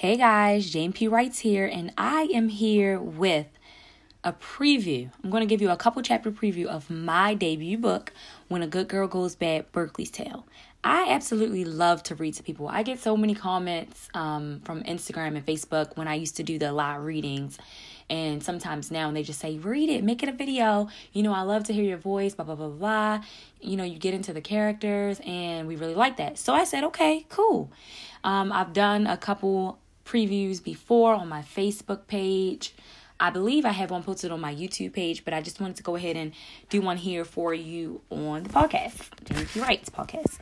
Hey guys, Jamie P. Writes here, and I am here with a preview. I'm going to give you a couple chapter preview of my debut book, When a Good Girl Goes Bad Berkeley's Tale. I absolutely love to read to people. I get so many comments um, from Instagram and Facebook when I used to do the live readings. And sometimes now they just say, read it, make it a video. You know, I love to hear your voice, blah, blah, blah, blah. You know, you get into the characters, and we really like that. So I said, okay, cool. Um, I've done a couple previews before on my Facebook page. I believe I have one posted on my YouTube page, but I just wanted to go ahead and do one here for you on the podcast, Jamie P. Writes podcast.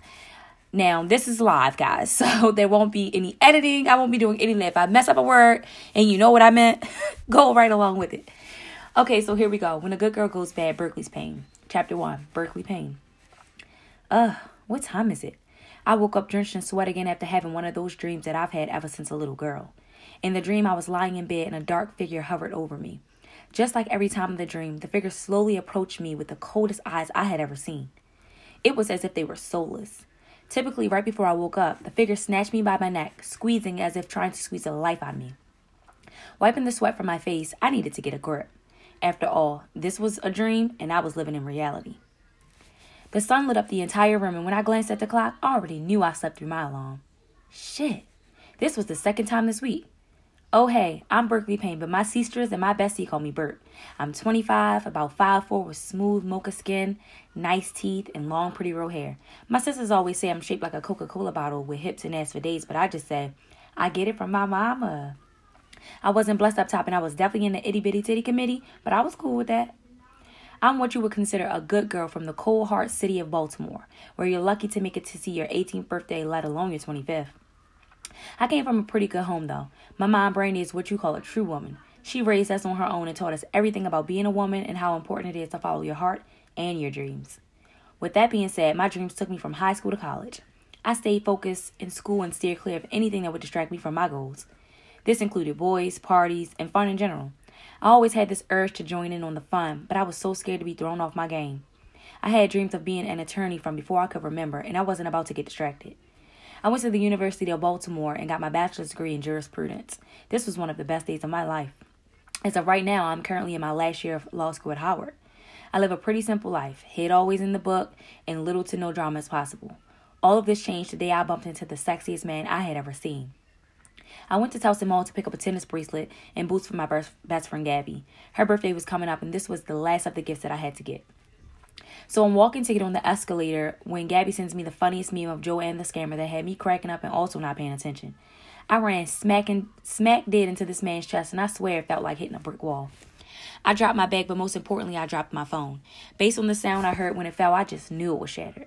Now, this is live, guys, so there won't be any editing. I won't be doing anything. If I mess up a word and you know what I meant, go right along with it. Okay, so here we go. When a good girl goes bad, Berkeley's pain. Chapter 1 Berkeley Payne. Ugh, what time is it? I woke up drenched in sweat again after having one of those dreams that I've had ever since a little girl. In the dream, I was lying in bed and a dark figure hovered over me. Just like every time in the dream, the figure slowly approached me with the coldest eyes I had ever seen. It was as if they were soulless. Typically, right before I woke up, the figure snatched me by my neck, squeezing as if trying to squeeze the life out of me. Wiping the sweat from my face, I needed to get a grip. After all, this was a dream and I was living in reality. The sun lit up the entire room, and when I glanced at the clock, I already knew I slept through my alarm. Shit. This was the second time this week. Oh, hey, I'm Berkeley Payne, but my sisters and my bestie call me Bert. I'm 25, about 5'4 with smooth mocha skin, nice teeth, and long, pretty row hair. My sisters always say I'm shaped like a Coca Cola bottle with hips and ass for days, but I just say, I get it from my mama. I wasn't blessed up top, and I was definitely in the itty bitty titty committee, but I was cool with that. I'm what you would consider a good girl from the cold heart city of Baltimore, where you're lucky to make it to see your 18th birthday, let alone your 25th. I came from a pretty good home, though. My mom, Brandy, is what you call a true woman. She raised us on her own and taught us everything about being a woman and how important it is to follow your heart and your dreams. With that being said, my dreams took me from high school to college. I stayed focused in school and steered clear of anything that would distract me from my goals. This included boys, parties, and fun in general. I always had this urge to join in on the fun, but I was so scared to be thrown off my game. I had dreams of being an attorney from before I could remember, and I wasn't about to get distracted. I went to the University of Baltimore and got my bachelor's degree in jurisprudence. This was one of the best days of my life. As of right now, I'm currently in my last year of law school at Howard. I live a pretty simple life, head always in the book, and little to no drama as possible. All of this changed the day I bumped into the sexiest man I had ever seen. I went to Towson Mall to pick up a tennis bracelet and boots for my best friend Gabby. Her birthday was coming up, and this was the last of the gifts that I had to get. So I'm walking to get on the escalator when Gabby sends me the funniest meme of Joanne the scammer that had me cracking up and also not paying attention. I ran smacking smack dead into this man's chest, and I swear it felt like hitting a brick wall. I dropped my bag, but most importantly, I dropped my phone. Based on the sound I heard when it fell, I just knew it was shattered.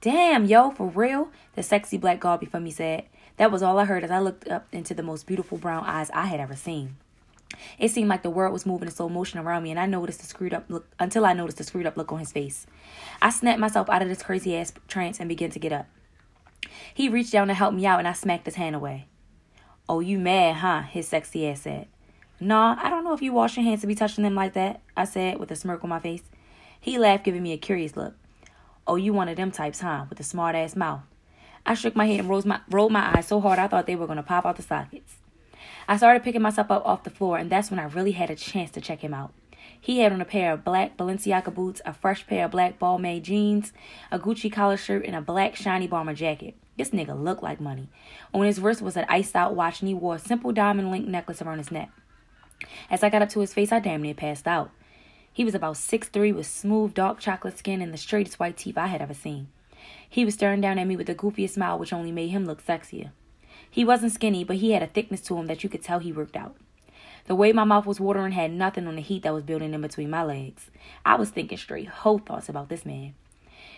Damn, yo, for real? The sexy black guard before me said. That was all I heard as I looked up into the most beautiful brown eyes I had ever seen. It seemed like the world was moving in slow motion around me, and I noticed the screwed up look until I noticed the screwed up look on his face. I snapped myself out of this crazy ass trance and began to get up. He reached down to help me out, and I smacked his hand away. Oh, you mad, huh? His sexy ass said. Nah, I don't know if you wash your hands to be touching them like that, I said with a smirk on my face. He laughed, giving me a curious look. Oh, you one of them types, huh? With a smart ass mouth. I shook my head and rolled my, rolled my eyes so hard I thought they were going to pop out the sockets. I started picking myself up off the floor, and that's when I really had a chance to check him out. He had on a pair of black Balenciaga boots, a fresh pair of black Balmain jeans, a Gucci collar shirt, and a black shiny bomber jacket. This nigga looked like money. On his wrist was an iced out watch, and he wore a simple diamond link necklace around his neck. As I got up to his face, I damn near passed out. He was about six three, with smooth dark chocolate skin and the straightest white teeth I had ever seen. He was staring down at me with a goofiest smile, which only made him look sexier. He wasn't skinny, but he had a thickness to him that you could tell he worked out. The way my mouth was watering had nothing on the heat that was building in between my legs. I was thinking straight whole thoughts about this man.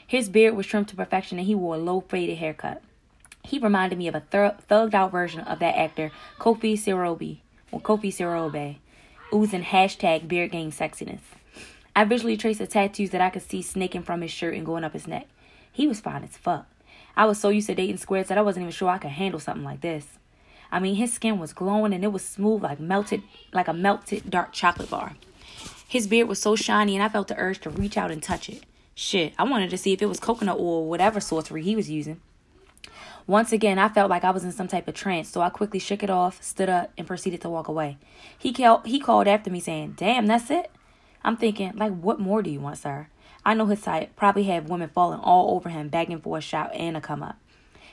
His beard was trimmed to perfection and he wore a low faded haircut. He reminded me of a thur- thugged out version of that actor Kofi Siriboe, or Kofi Siriboe, oozing hashtag beard game sexiness. I visually traced the tattoos that I could see snaking from his shirt and going up his neck. He was fine as fuck. I was so used to dating squares that I wasn't even sure I could handle something like this. I mean, his skin was glowing and it was smooth like melted, like a melted dark chocolate bar. His beard was so shiny and I felt the urge to reach out and touch it. Shit, I wanted to see if it was coconut oil or whatever sorcery he was using. Once again, I felt like I was in some type of trance, so I quickly shook it off, stood up, and proceeded to walk away. He called, he called after me saying, Damn, that's it? I'm thinking, like, what more do you want, sir? I know his type probably had women falling all over him, begging for a shout and a come up.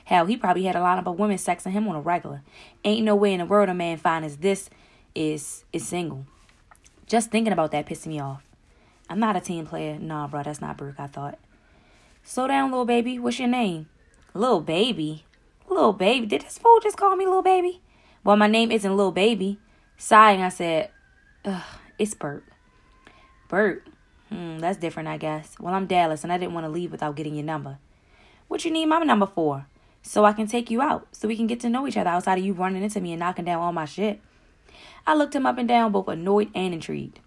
Hell, he probably had a lot of women sexing him on a regular. Ain't no way in the world a man fine as this is is single. Just thinking about that pissing me off. I'm not a team player. Nah, bro, that's not Brooke, I thought. Slow down, little baby. What's your name? Little baby? Little baby? Did this fool just call me little baby? Well, my name isn't little baby. Sighing, I said, Ugh, it's Bert. Bert? Hmm, that's different, I guess. Well, I'm Dallas, and I didn't want to leave without getting your number. What you need my number for? So I can take you out, so we can get to know each other outside of you running into me and knocking down all my shit. I looked him up and down, both annoyed and intrigued.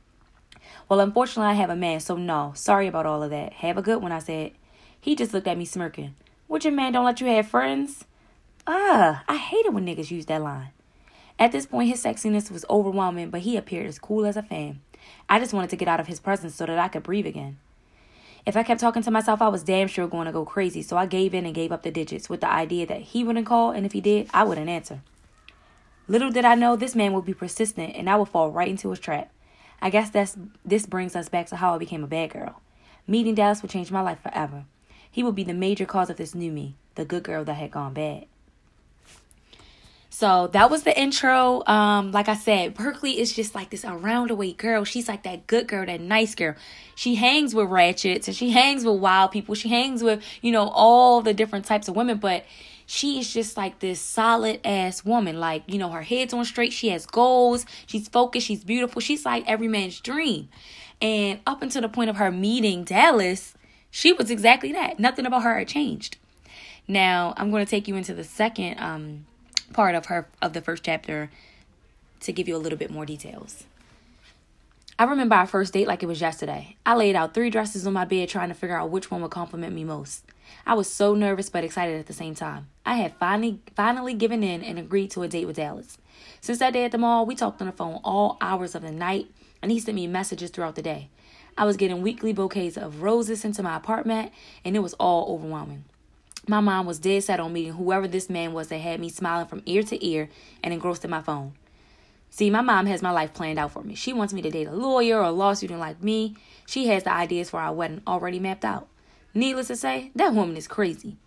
Well, unfortunately, I have a man, so no. Sorry about all of that. Have a good one, I said. He just looked at me smirking. What your man don't let you have friends? Ah, I hate it when niggas use that line. At this point, his sexiness was overwhelming, but he appeared as cool as a fan. I just wanted to get out of his presence so that I could breathe again. If I kept talking to myself, I was damn sure going to go crazy, so I gave in and gave up the digits with the idea that he wouldn't call, and if he did, I wouldn't answer. Little did I know this man would be persistent and I would fall right into his trap. I guess that's this brings us back to how I became a bad girl. Meeting Dallas would change my life forever. He would be the major cause of this new me, the good girl that had gone bad. So that was the intro. Um, like I said, Berkeley is just like this around the way girl. She's like that good girl, that nice girl. She hangs with ratchets and she hangs with wild people. She hangs with, you know, all the different types of women, but she is just like this solid ass woman. Like, you know, her head's on straight. She has goals. She's focused. She's beautiful. She's like every man's dream. And up until the point of her meeting Dallas, she was exactly that. Nothing about her had changed. Now, I'm going to take you into the second um, part of her of the first chapter to give you a little bit more details. I remember our first date like it was yesterday. I laid out three dresses on my bed trying to figure out which one would compliment me most. I was so nervous but excited at the same time. I had finally finally given in and agreed to a date with Dallas. Since that day at the mall, we talked on the phone all hours of the night, and he sent me messages throughout the day. I was getting weekly bouquets of roses into my apartment, and it was all overwhelming. My mom was dead set on meeting whoever this man was that had me smiling from ear to ear and engrossed in my phone. See, my mom has my life planned out for me. She wants me to date a lawyer or a law student like me. She has the ideas for our wedding already mapped out. Needless to say, that woman is crazy.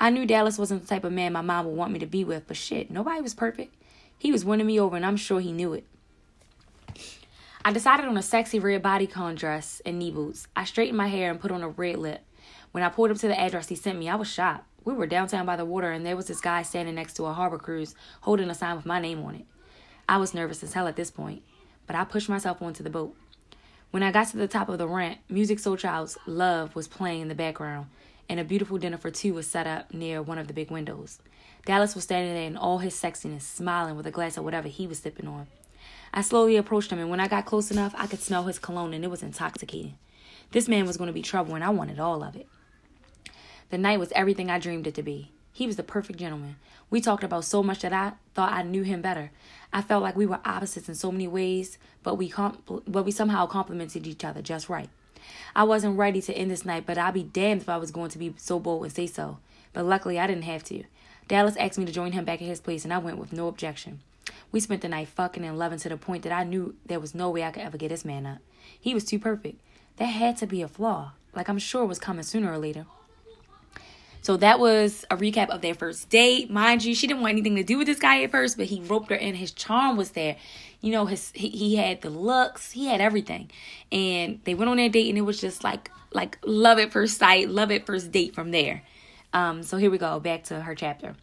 I knew Dallas wasn't the type of man my mom would want me to be with, but shit, nobody was perfect. He was winning me over, and I'm sure he knew it. I decided on a sexy red bodycon dress and knee boots. I straightened my hair and put on a red lip. When I pulled up to the address he sent me, I was shocked. We were downtown by the water, and there was this guy standing next to a harbor cruise holding a sign with my name on it. I was nervous as hell at this point, but I pushed myself onto the boat. When I got to the top of the ramp, Musiq Soulchild's Love was playing in the background, and a beautiful dinner for two was set up near one of the big windows. Dallas was standing there in all his sexiness, smiling with a glass of whatever he was sipping on. I slowly approached him, and when I got close enough, I could smell his cologne, and it was intoxicating. This man was going to be trouble, and I wanted all of it. The night was everything I dreamed it to be. He was the perfect gentleman. We talked about so much that I thought I knew him better. I felt like we were opposites in so many ways, but we compl- but we somehow complemented each other just right. I wasn't ready to end this night, but I'd be damned if I was going to be so bold and say so. But luckily, I didn't have to. Dallas asked me to join him back at his place, and I went with no objection. We spent the night fucking and loving to the point that I knew there was no way I could ever get this man up. He was too perfect. That had to be a flaw, like I'm sure was coming sooner or later. So that was a recap of their first date. Mind you, she didn't want anything to do with this guy at first, but he roped her in. His charm was there. You know, his he, he had the looks, he had everything. And they went on their date and it was just like like love at first sight, love at first date from there. Um, so here we go, back to her chapter.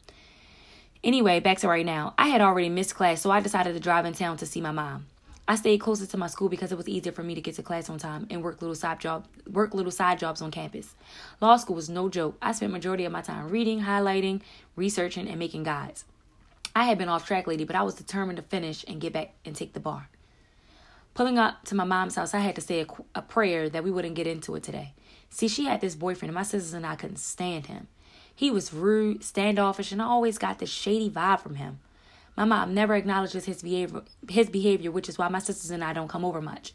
Anyway, back to right now. I had already missed class, so I decided to drive in town to see my mom. I stayed closer to my school because it was easier for me to get to class on time and work little side job work little side jobs on campus. Law school was no joke. I spent majority of my time reading, highlighting, researching, and making guides. I had been off track lately, but I was determined to finish and get back and take the bar. Pulling up to my mom's house, I had to say a, a prayer that we wouldn't get into it today. See, she had this boyfriend, and my sisters and I couldn't stand him. He was rude, standoffish, and I always got this shady vibe from him. My mom never acknowledges his behavior, his behavior, which is why my sisters and I don't come over much.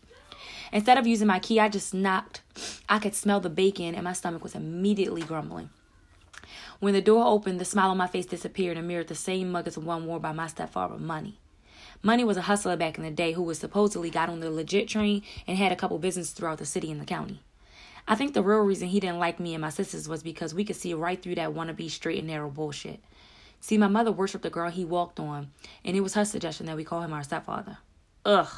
Instead of using my key, I just knocked. I could smell the bacon, and my stomach was immediately grumbling. When the door opened, the smile on my face disappeared and mirrored the same mug as the one worn by my stepfather, Money. Money was a hustler back in the day who was supposedly got on the legit train and had a couple businesses throughout the city and the county. I think the real reason he didn't like me and my sisters was because we could see right through that wannabe straight and narrow bullshit. See, my mother worshipped the girl he walked on, and it was her suggestion that we call him our stepfather. Ugh,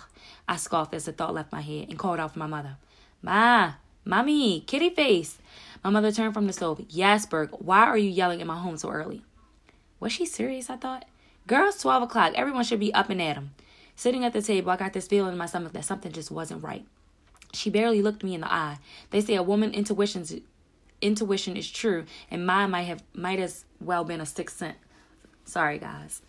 I scoffed as the thought left my head and called out for my mother. Ma, mommy, kitty face. My mother turned from the stove. Yes, Burke, why are you yelling in my home so early? Was she serious? I thought. Girls, 12 o'clock. Everyone should be up and at 'em. Sitting at the table, I got this feeling in my stomach that something just wasn't right. She barely looked me in the eye. They say a woman's intuition's intuition is true, and mine might have might as well been a sixth sense. Sorry, guys.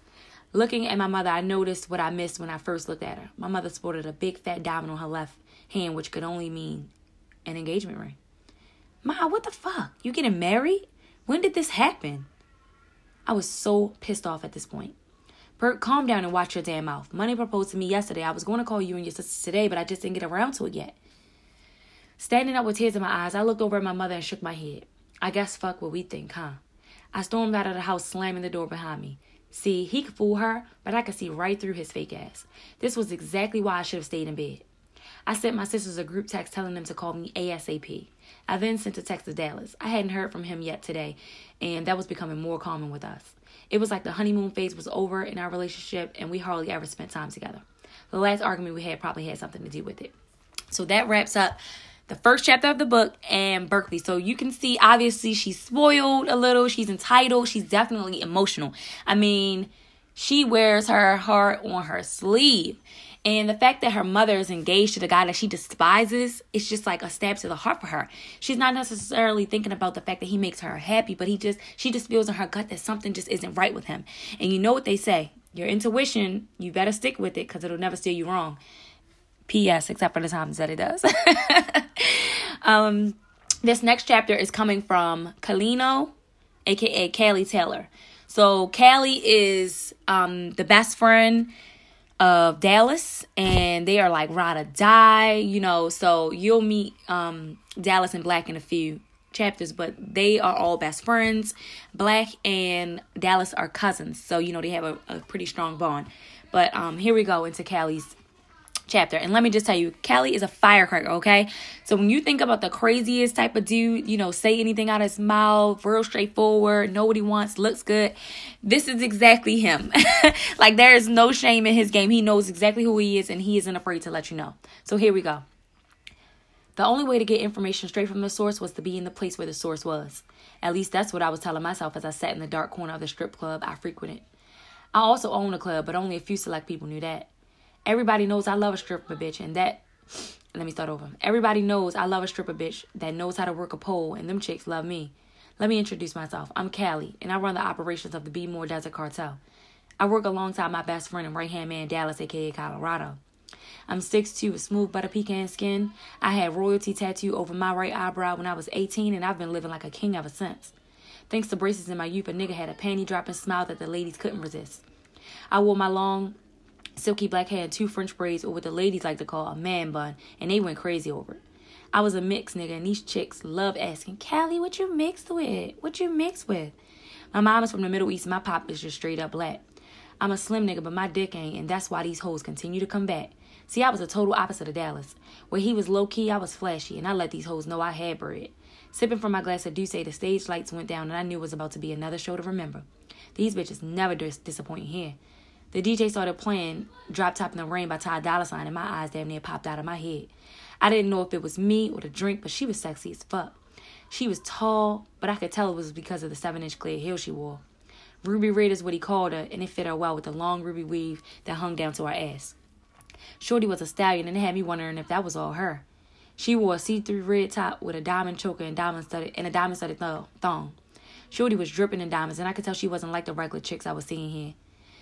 Looking at my mother, I noticed what I missed when I first looked at her. My mother sported a big fat diamond on her left hand, which could only mean an engagement ring. Ma, what the fuck? You getting married? When did this happen? I was so pissed off at this point. Bert, calm down and watch your damn mouth. Money proposed to me yesterday. I was going to call you and your sister today, but I just didn't get around to it yet. Standing up with tears in my eyes, I looked over at my mother and shook my head. I guess fuck what we think, huh? I stormed out of the house, slamming the door behind me. See, he could fool her, but I could see right through his fake ass. This was exactly why I should have stayed in bed. I sent my sisters a group text telling them to call me ASAP. I then sent a text to Dallas. I hadn't heard from him yet today, and that was becoming more common with us. It was like the honeymoon phase was over in our relationship, and we hardly ever spent time together. The last argument we had probably had something to do with it. So that wraps up the first chapter of the book and Berkeley. So you can see, obviously, she's spoiled a little. She's entitled. She's definitely emotional. I mean, she wears her heart on her sleeve. And the fact that her mother is engaged to the guy that she despises, it's just like a stab to the heart for her. She's not necessarily thinking about the fact that he makes her happy, but he just she just feels in her gut that something just isn't right with him. And you know what they say, your intuition, you better stick with it because it'll never steer you wrong. P.S. Except for the times that it does. um, this next chapter is coming from Kalino, aka Callie Taylor. So Callie is um, the best friend of Dallas, and they are like ride or die, you know. So you'll meet um, Dallas and Black in a few chapters, but they are all best friends. Black and Dallas are cousins, so you know they have a, a pretty strong bond. But um, here we go into Callie's chapter. And let me just tell you, Kelly is a firecracker, okay? So when you think about the craziest type of dude, you know, say anything out of his mouth, real straightforward, know what he wants, looks good, this is exactly him. like there is no shame in his game. He knows exactly who he is and he isn't afraid to let you know. So here we go. The only way to get information straight from the source was to be in the place where the source was. At least that's what I was telling myself as I sat in the dark corner of the strip club I frequented. I also own a club, but only a few select people knew that. Everybody knows I love a stripper bitch, and that. Let me start over. Everybody knows I love a stripper bitch that knows how to work a pole, and them chicks love me. Let me introduce myself. I'm Callie, and I run the operations of the Be More Desert Cartel. I work alongside my best friend and right hand man, Dallas, aka Colorado. I'm 6'2 with smooth butter pecan skin. I had royalty tattoo over my right eyebrow when I was 18, and I've been living like a king ever since. Thanks to braces in my youth, a nigga had a panty dropping smile that the ladies couldn't resist. I wore my long silky black hair and two French braids, or what the ladies like to call a man bun, and they went crazy over it. I was a mixed nigga, and these chicks love asking, Callie, what you mixed with? What you mixed with? My mom is from the Middle East, my pop is just straight up black. I'm a slim nigga, but my dick ain't, and that's why these hoes continue to come back. See, I was a total opposite of Dallas. Where he was low key, I was flashy, and I let these hoes know I had bread. Sipping from my glass of D'ussé, the stage lights went down, and I knew it was about to be another show to remember. These bitches never dis- disappoint here. The DJ started playing Drop Top in the Rain by Ty Dolla Sign, and my eyes damn near popped out of my head. I didn't know if it was me or the drink, but she was sexy as fuck. She was tall, but I could tell it was because of the 7 inch clear heel she wore. Ruby red is what he called her, and it fit her well with the long ruby weave that hung down to her ass. Shorty was a stallion, and it had me wondering if that was all her. She wore a see-through red top with a diamond choker and diamond studded and a diamond studded thong. Shorty was dripping in diamonds, and I could tell she wasn't like the regular chicks I was seeing here.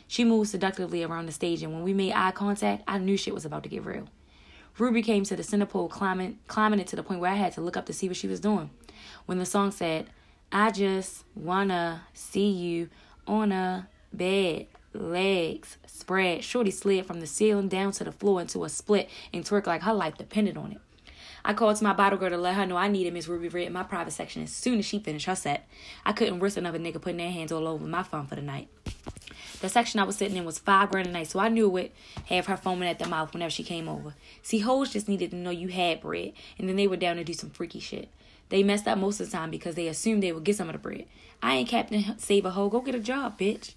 She moved seductively around the stage, and when we made eye contact, I knew shit was about to get real. Ruby came to the center pole, climbing, climbing it to the point where I had to look up to see what she was doing. When the song said, I just wanna see you on a bed, legs spread, Shorty slid from the ceiling down to the floor into a split and twerked like her life depended on it. I called to my bottle girl to let her know I needed Miss Ruby Red in my private section as soon as she finished her set. I couldn't risk another nigga putting their hands all over my phone for the night. The section I was sitting in was five grand a night, so I knew it would have her foaming at the mouth whenever she came over. See, hoes just needed to know you had bread, and then they were down to do some freaky shit. They messed up most of the time because they assumed they would get some of the bread. I ain't Captain Save a Hoe. Go get a job, bitch.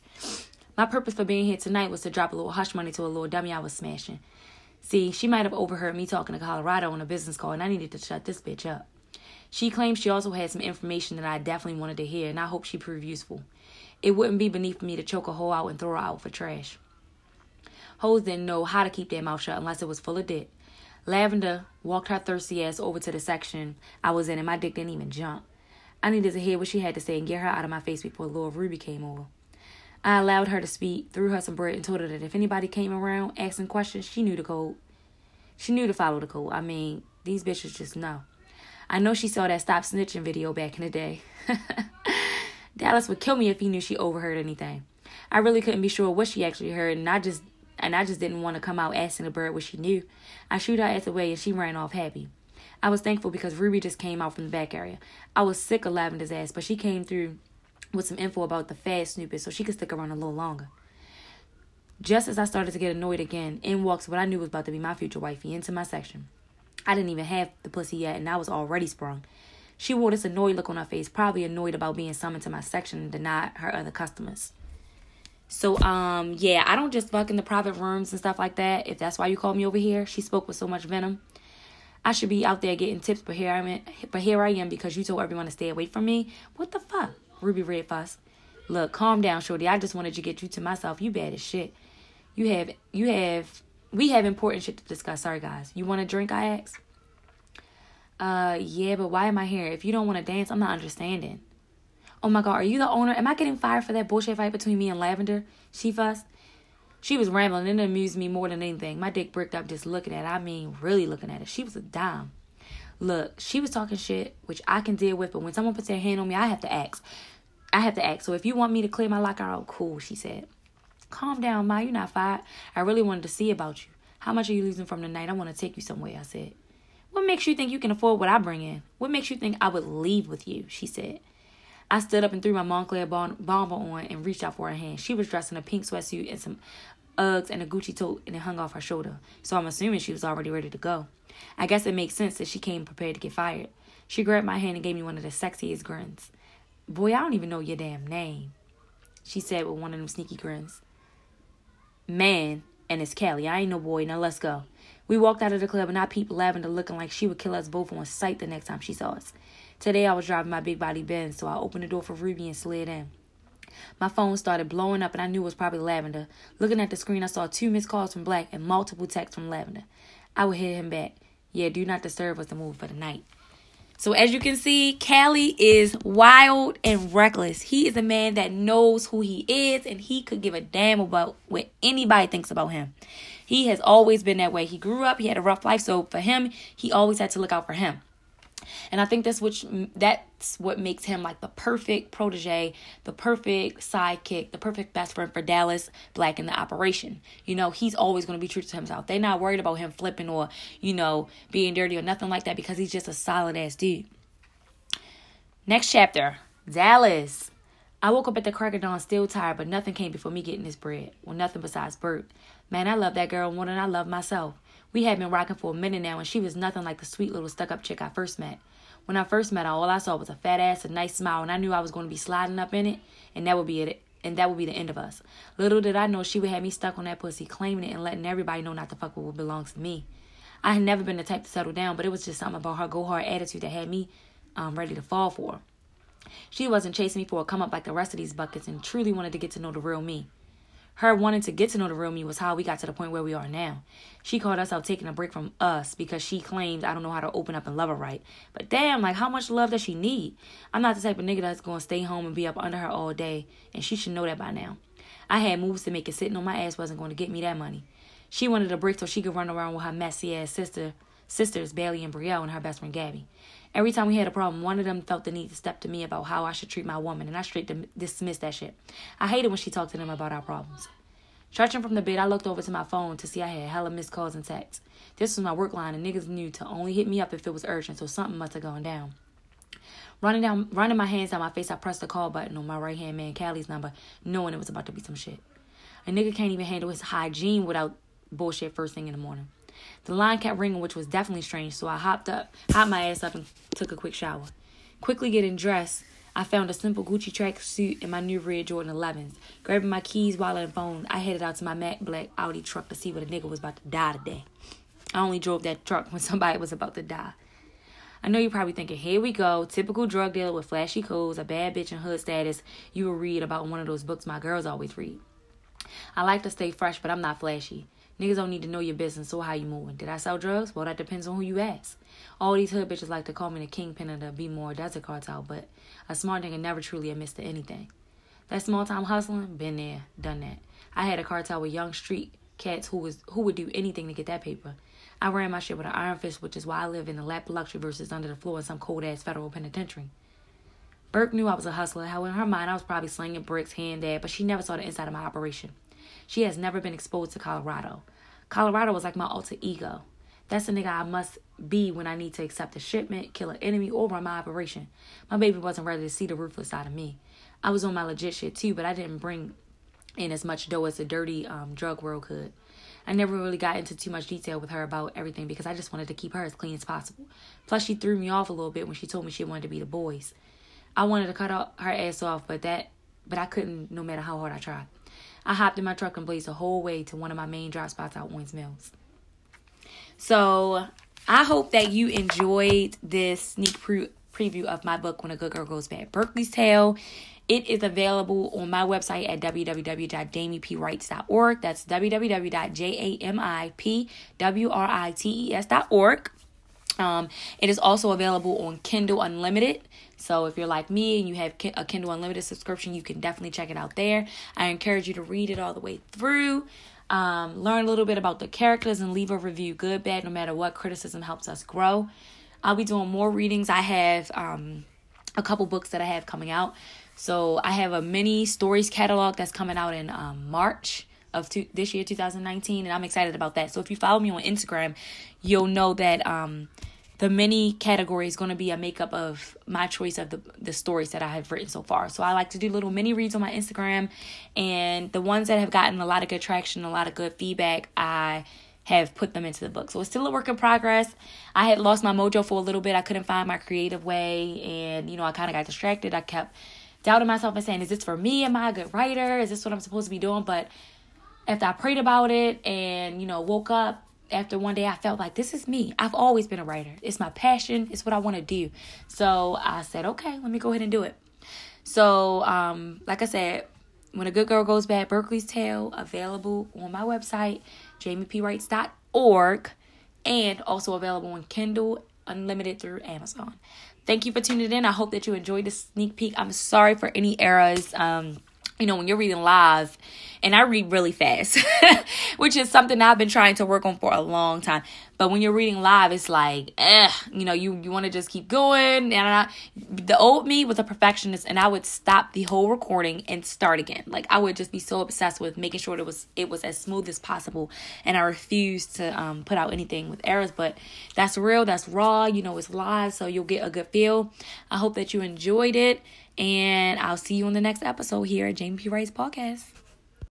My purpose for being here tonight was to drop a little hush money to a little dummy I was smashing. See, she might have overheard me talking to Colorado on a business call, and I needed to shut this bitch up. She claims she also had some information that I definitely wanted to hear, and I hope she proved useful. It wouldn't be beneath me to choke a hoe out and throw her out for trash. Hoes didn't know how to keep their mouth shut unless it was full of dick. Lavender walked her thirsty ass over to the section I was in, and my dick didn't even jump. I needed to hear what she had to say and get her out of my face before Lord Ruby came over. I allowed her to speak, threw her some bread, and told her that if anybody came around asking questions, she knew the code. She knew to follow the code. I mean, these bitches just know. I know she saw that Stop Snitching video back in the day. Dallas would kill me if he knew she overheard anything. I really couldn't be sure what she actually heard, and I just and I just didn't want to come out asking the bird what she knew. I shoot her ass away, and she ran off happy. I was thankful because Ruby just came out from the back area. I was sick of Lavender's ass, but she came through with some info about the fast snoopers so she could stick around a little longer. Just as I started to get annoyed again, in walks what I knew was about to be my future wifey into my section. I didn't even have the pussy yet, and I was already sprung. She wore this annoyed look on her face, probably annoyed about being summoned to my section and denied her other customers. So, um, yeah, I don't just fuck in the private rooms and stuff like that. If that's why you called me over here, she spoke with so much venom. I should be out there getting tips, but here I am. But here I am because you told everyone to stay away from me. What the fuck, Ruby Red Fuss? Look, calm down, shorty. I just wanted to get you to myself. You bad as shit. You have, you have, we have important shit to discuss. Sorry, guys. You want a drink? I asked. Uh, yeah, but why am I here? If you don't want to dance, I'm not understanding. Oh my god, are you the owner? Am I getting fired for that bullshit fight between me and Lavender? She fussed. She was rambling and it amused me more than anything. My dick bricked up just looking at it. I mean, really looking at it. She was a dime. Look, she was talking shit, which I can deal with, but when someone puts their hand on me, I have to ask. I have to ask. So if you want me to clear my locker out, cool, she said. Calm down, Ma. You're not fired. I really wanted to see about you. How much are you losing from tonight? I want to take you somewhere, I said. What makes you think you can afford what I bring in? What makes you think I would leave with you? She said. I stood up and threw my Moncler bomber on and reached out for her hand. She was dressed in a pink sweatsuit and some Uggs and a Gucci tote and it hung off her shoulder. So I'm assuming she was already ready to go. I guess it makes sense that she came prepared to get fired. She grabbed my hand and gave me one of the sexiest grins. Boy, I don't even know your damn name, she said with one of them sneaky grins. Man, and it's Kelly. I ain't no boy. Now let's go. We walked out of the club and I peeped Lavender looking like she would kill us both on sight the next time she saw us. Today I was driving my big body Benz, so I opened the door for Ruby and slid in. My phone started blowing up and I knew it was probably Lavender. Looking at the screen, I saw two missed calls from Black and multiple texts from Lavender. I would hit him back. Yeah, do not disturb was the move for the night. So as you can see, Callie is wild and reckless. He is a man that knows who he is and he could give a damn about what anybody thinks about him. He has always been that way. He grew up, he had a rough life, so for him, he always had to look out for him. And I think that's which that's what makes him like the perfect protege, the perfect sidekick, the perfect best friend for Dallas Black in the operation. You know, he's always going to be true to himself. They're not worried about him flipping or, you know, being dirty or nothing like that because he's just a solid ass dude. Next chapter, Dallas. I woke up at the crack of dawn still tired, but nothing came before me getting this bread. Well, nothing besides Bert. Man, I love that girl more than I love myself. We had been rocking for a minute now, and she was nothing like the sweet little stuck up chick I first met. When I first met her, all I saw was a fat ass, a nice smile, and I knew I was going to be sliding up in it, and that would be it. And that would be the end of us. Little did I know she would have me stuck on that pussy, claiming it and letting everybody know not to fuck with what belongs to me. I had never been the type to settle down, but it was just something about her go hard attitude that had me um, ready to fall for. She wasn't chasing me for a come up like the rest of these buckets and truly wanted to get to know the real me. Her wanting to get to know the real me was how we got to the point where we are now. She called herself taking a break from us because she claimed I don't know how to open up and love her right. But damn, like how much love does she need? I'm not the type of nigga that's gonna stay home and be up under her all day, and she should know that by now. I had moves to make it sitting on my ass wasn't gonna get me that money. She wanted a break so she could run around with her messy ass sister sisters Bailey and Brielle and her best friend Gabby. Every time we had a problem, one of them felt the need to step to me about how I should treat my woman, and I straight dismissed that shit. I hated when she talked to them about our problems. Stretching from the bed, I looked over to my phone to see I had hella missed calls and texts. This was my work line, and niggas knew to only hit me up if it was urgent, so something must have gone down. Running down, running my hands down my face, I pressed the call button on my right hand man Callie's number, knowing it was about to be some shit. A nigga can't even handle his hygiene without bullshit first thing in the morning. The line kept ringing, which was definitely strange, so I hopped up, hopped my ass up, and took a quick shower. Quickly getting dressed, I found a simple Gucci track suit and my new red Jordan 11s. Grabbing my keys, wallet, and phone, I headed out to my matte black Audi truck to see what a nigga was about to die today. I only drove that truck when somebody was about to die. I know you're probably thinking, here we go, typical drug dealer with flashy clothes, a bad bitch and hood status. You will read about one of those books my girls always read. I like to stay fresh, but I'm not flashy. Niggas don't need to know your business, so how you moving? Did I sell drugs? Well, that depends on who you ask. All these hood bitches like to call me the kingpin of the Be More Desert Cartel, but a smart nigga never truly admits to anything. That small time hustling, been there, done that. I had a cartel with young street cats who was who would do anything to get that paper. I ran my shit with an iron fist, which is why I live in the lap of luxury versus under the floor in some cold ass federal penitentiary. Burke knew I was a hustler. How in her mind I was probably slinging bricks hand dad, but she never saw the inside of my operation. She has never been exposed to Colorado. Colorado was like my alter ego. That's the nigga I must be when I need to accept a shipment, kill an enemy, or run my operation. My baby wasn't ready to see the ruthless side of me. I was on my legit shit too, but I didn't bring in as much dough as the dirty um, drug world could. I never really got into too much detail with her about everything because I just wanted to keep her as clean as possible. Plus, she threw me off a little bit when she told me she wanted to be the boys. I wanted to cut her ass off, but that, but I couldn't no matter how hard I tried. I hopped in my truck and blazed the whole way to one of my main drop spots out Owings Mills. So I hope that you enjoyed this sneak pre- preview of my book, When a Good Girl Goes Bad Berkeley's Tale. It is available on my website at www.jamiepwrites.org. That's www.jamiepwrites.org. Um, it is also available on Kindle Unlimited. So if you're like me and you have a Kindle Unlimited subscription, you can definitely check it out there. I encourage you to read it all the way through. Um, learn a little bit about the characters and leave a review, good, bad, no matter what. Criticism helps us grow. I'll be doing more readings. I have um, a couple books that I have coming out. So I have a mini stories catalog that's coming out in um, March of two, this year 2019 and i'm excited about that so if you follow me on instagram you'll know that um, the mini category is going to be a makeup of my choice of the, the stories that I have written so far. So I like to do little mini reads on my Instagram, and the ones that have gotten a lot of good traction, a lot of good feedback, I have put them into the book. So it's still a work in progress. I had lost my mojo for a little bit. I couldn't find my creative way, and you know, I kind of got distracted. I kept doubting myself and saying, "Is this for me? Am I a good writer? Is this what I'm supposed to be doing?" But after I prayed about it and you know woke up after one day I felt like this is me. I've always been a writer. It's my passion. It's what I want to do. So I said, okay, let me go ahead and do it. So, um, like I said, when a good girl goes bad, Berkeley's Tale available on my website, jamiepwrites.org, and also available on Kindle Unlimited through Amazon. Thank you for tuning in. I hope that you enjoyed this sneak peek. I'm sorry for any errors. Um, you know, when you're reading live, and I read really fast, which is something I've been trying to work on for a long time. But when you're reading live, it's like, eh, you know, you, you want to just keep going. And I, the old me was a perfectionist, and I would stop the whole recording and start again. Like I would just be so obsessed with making sure it was it was as smooth as possible, and I refused to um, put out anything with errors. But that's real, that's raw. You know, it's live, so you'll get a good feel. I hope that you enjoyed it. And I'll see you on the next episode here at Jamie P. Writes Podcast.